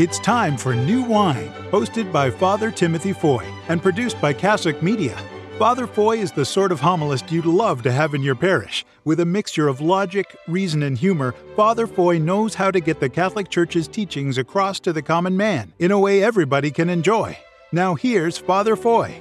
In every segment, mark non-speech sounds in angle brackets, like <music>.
It's time for New Wine, hosted by Father Timothy Foy and produced by Cassock Media. Father Foy is the sort of homilist you'd love to have in your parish. With a mixture of logic, reason, and humor, Father Foy knows how to get the Catholic Church's teachings across to the common man in a way everybody can enjoy. Now here's Father Foy.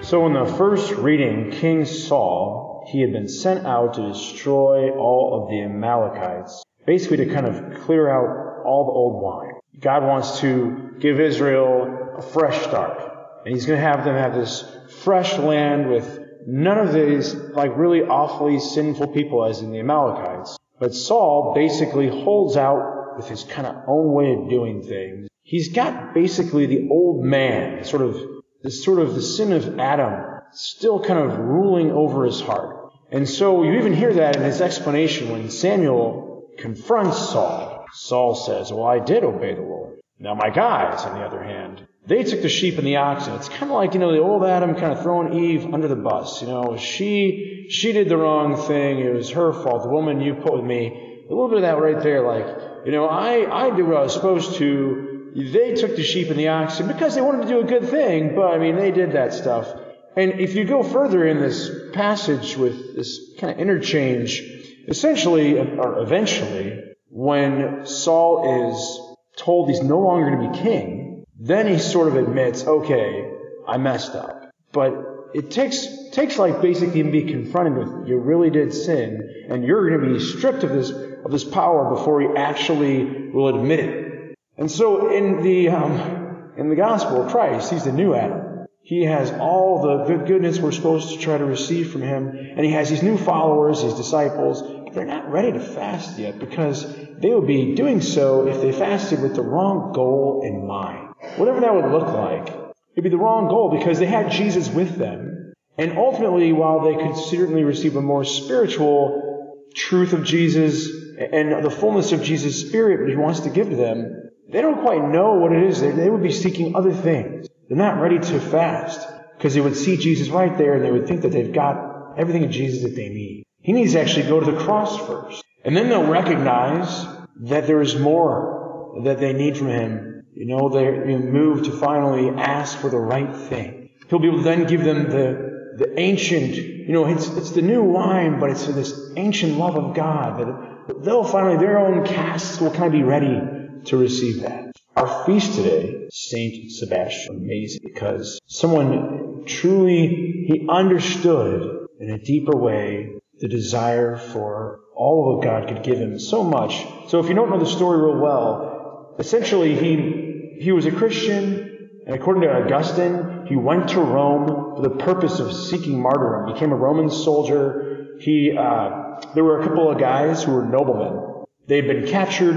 So, in the first reading, King Saul, he had been sent out to destroy all of the Amalekites, basically to kind of clear out all the old wine. God wants to give Israel a fresh start. And he's going to have them have this fresh land with none of these, like, really awfully sinful people as in the Amalekites. But Saul basically holds out with his kind of own way of doing things. He's got basically the old man, sort of, this sort of the sin of Adam, still kind of ruling over his heart. And so you even hear that in his explanation when Samuel confronts Saul. Saul says, Well, I did obey the Lord. Now my guys, on the other hand, they took the sheep and the oxen. It's kind of like, you know, the old Adam kind of throwing Eve under the bus. You know, she, she did the wrong thing. It was her fault. The woman you put with me. A little bit of that right there. Like, you know, I, I did what I was supposed to. They took the sheep and the oxen because they wanted to do a good thing. But, I mean, they did that stuff. And if you go further in this passage with this kind of interchange, essentially, or eventually, when Saul is told he's no longer going to be king, then he sort of admits, okay, I messed up. But it takes takes like basically him being confronted with you really did sin, and you're going to be stripped of this of this power before he actually will admit it. And so in the um, in the gospel of Christ, he's the new Adam. He has all the good goodness we're supposed to try to receive from him, and he has these new followers, these disciples, they're not ready to fast yet because they would be doing so if they fasted with the wrong goal in mind whatever that would look like, it'd be the wrong goal because they had Jesus with them. And ultimately, while they could certainly receive a more spiritual truth of Jesus and the fullness of Jesus' Spirit that He wants to give to them, they don't quite know what it is. They, would be seeking other things. They're not ready to fast because they would see Jesus right there and they would think that they've got everything of Jesus that they need. He needs to actually go to the cross first. And then they'll recognize that there is more that they need from Him you know, they're moved to finally ask for the right thing. He'll be able to then give them the, the ancient, you know, it's, it's the new wine, but it's this ancient love of God that they'll finally, their own casks will kind of be ready to receive that. Our feast today, Saint Sebastian, amazing because someone truly, he understood in a deeper way the desire for all of what God could give him so much. So if you don't know the story real well, essentially he he was a Christian, and according to Augustine, he went to Rome for the purpose of seeking martyrdom. Became a Roman soldier. He, uh, there were a couple of guys who were noblemen. They had been captured,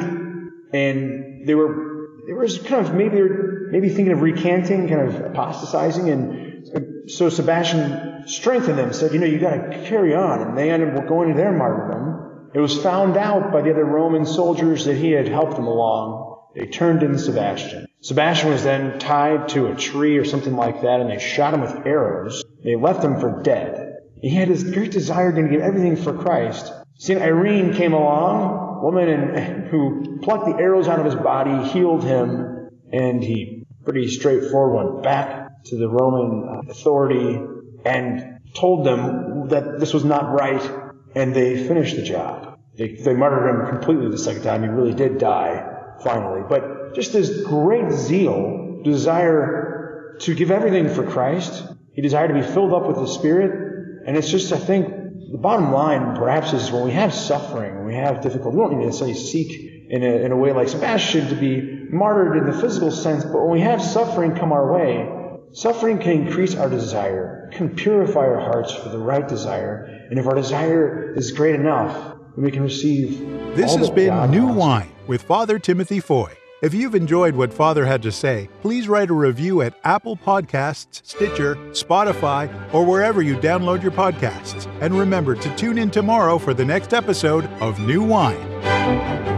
and they were, they were kind of maybe they were maybe thinking of recanting, kind of apostatizing, and so Sebastian strengthened them, said, you know, you got to carry on, and they ended up going to their martyrdom. It was found out by the other Roman soldiers that he had helped them along. They turned in Sebastian. Sebastian was then tied to a tree or something like that, and they shot him with arrows. They left him for dead. He had this great desire to give everything for Christ. St. Irene came along, woman and, <laughs> who plucked the arrows out of his body, healed him, and he pretty straightforward went back to the Roman uh, authority and told them that this was not right, and they finished the job. They, they martyred him completely the second time. He really did die finally. But just this great zeal, desire to give everything for Christ. He desired to be filled up with the Spirit. And it's just, I think, the bottom line perhaps is when we have suffering, when we have difficulty, we don't necessarily seek in a, in a way like Sebastian to be martyred in the physical sense, but when we have suffering come our way, suffering can increase our desire, can purify our hearts for the right desire, and if our desire is great enough, we can receive. This has been God New Wine with Father Timothy Foy. If you've enjoyed what Father had to say, please write a review at Apple Podcasts, Stitcher, Spotify, or wherever you download your podcasts. And remember to tune in tomorrow for the next episode of New Wine.